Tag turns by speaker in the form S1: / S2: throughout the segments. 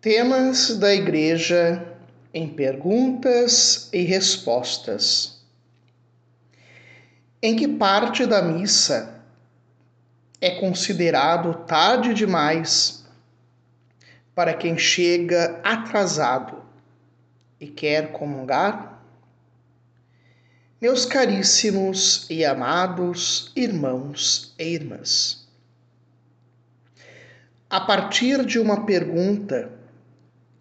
S1: Temas da Igreja em perguntas e respostas. Em que parte da missa é considerado tarde demais para quem chega atrasado e quer comungar? Meus caríssimos e amados irmãos e irmãs, a partir de uma pergunta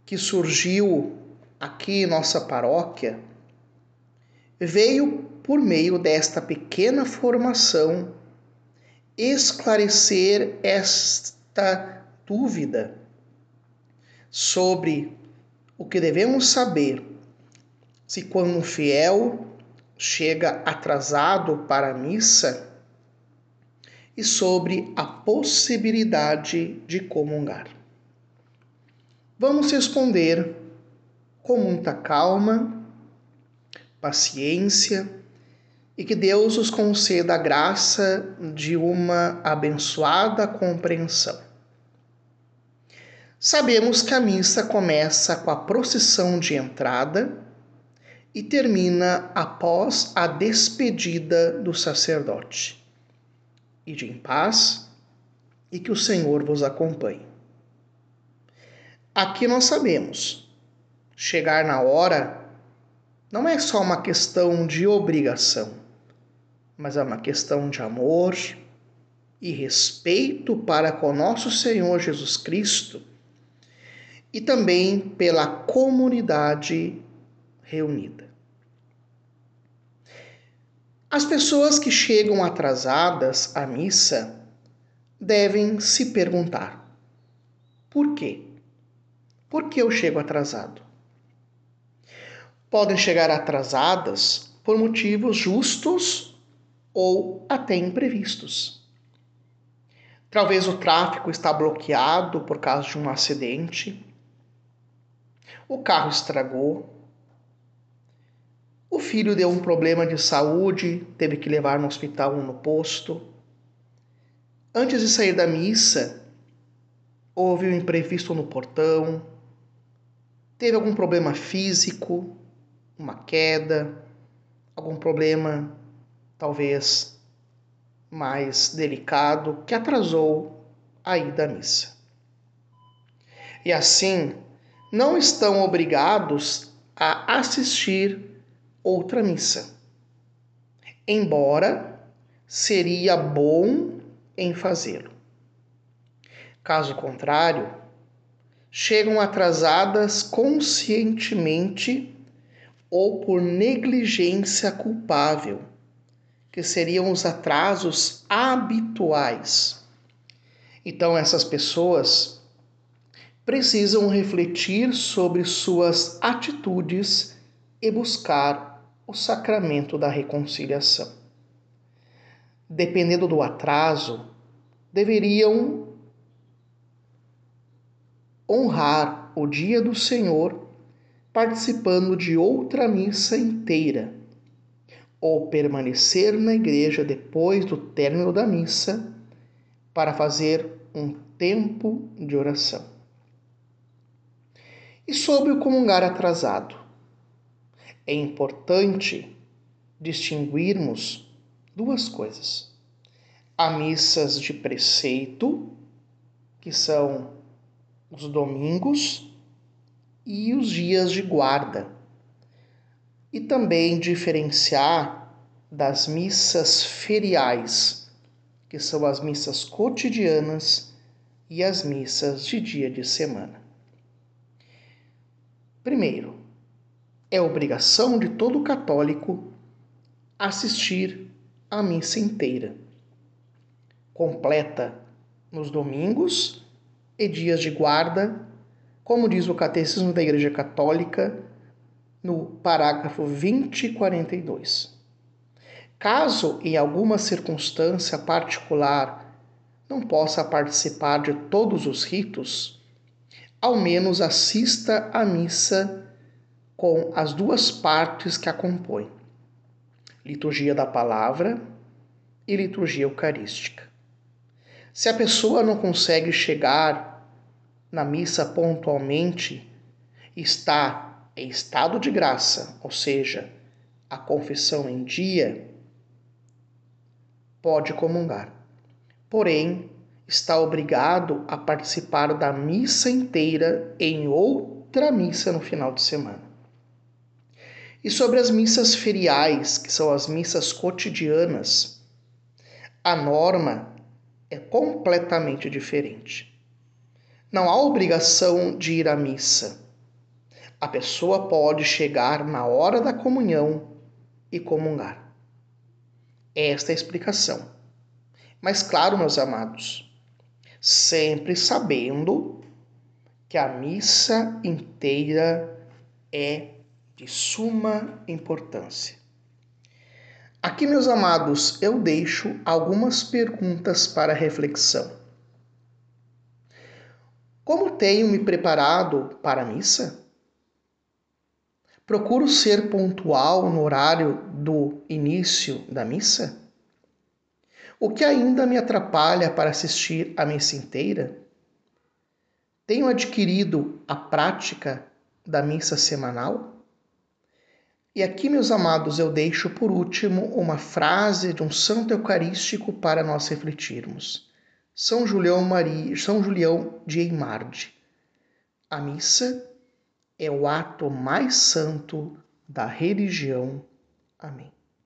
S1: que surgiu aqui em nossa paróquia, veio por meio desta pequena formação esclarecer esta dúvida sobre o que devemos saber se quando um fiel chega atrasado para a missa e sobre a possibilidade de comungar. Vamos responder com muita calma, paciência e que Deus os conceda a graça de uma abençoada compreensão. Sabemos que a missa começa com a procissão de entrada e termina após a despedida do sacerdote. Ide em paz e que o Senhor vos acompanhe. Aqui nós sabemos, chegar na hora não é só uma questão de obrigação, mas é uma questão de amor e respeito para com nosso Senhor Jesus Cristo e também pela comunidade reunida. As pessoas que chegam atrasadas à missa devem se perguntar: por quê? Por que eu chego atrasado? Podem chegar atrasadas por motivos justos ou até imprevistos. Talvez o tráfego está bloqueado por causa de um acidente. O carro estragou o filho deu um problema de saúde, teve que levar no hospital ou no posto. Antes de sair da missa, houve um imprevisto no portão, teve algum problema físico, uma queda, algum problema talvez mais delicado que atrasou a ida à missa. E assim, não estão obrigados a assistir outra missa. Embora seria bom em fazê-lo. Caso contrário, chegam atrasadas conscientemente ou por negligência culpável, que seriam os atrasos habituais. Então, essas pessoas precisam refletir sobre suas atitudes e buscar o sacramento da reconciliação. Dependendo do atraso, deveriam honrar o dia do Senhor participando de outra missa inteira, ou permanecer na igreja depois do término da missa para fazer um tempo de oração. E sobre o comungar atrasado é importante distinguirmos duas coisas: há missas de preceito, que são os domingos, e os dias de guarda, e também diferenciar das missas feriais, que são as missas cotidianas e as missas de dia de semana. Primeiro, é obrigação de todo católico assistir à missa inteira, completa nos domingos e dias de guarda, como diz o Catecismo da Igreja Católica no parágrafo 2042. Caso em alguma circunstância particular não possa participar de todos os ritos, ao menos assista à missa com as duas partes que a compõem: liturgia da palavra e liturgia eucarística. Se a pessoa não consegue chegar na missa pontualmente, está em estado de graça, ou seja, a confissão em dia, pode comungar. Porém, está obrigado a participar da missa inteira em outra missa no final de semana. E sobre as missas feriais, que são as missas cotidianas, a norma é completamente diferente. Não há obrigação de ir à missa. A pessoa pode chegar na hora da comunhão e comungar. Esta é a explicação. Mas, claro, meus amados, sempre sabendo que a missa inteira é de suma importância. Aqui, meus amados, eu deixo algumas perguntas para reflexão. Como tenho me preparado para a missa? Procuro ser pontual no horário do início da missa? O que ainda me atrapalha para assistir a missa inteira? Tenho adquirido a prática da missa semanal? E aqui, meus amados, eu deixo por último uma frase de um santo eucarístico para nós refletirmos. São Julião Maria, São Julião de Eimarde. A missa é o ato mais santo da religião. Amém.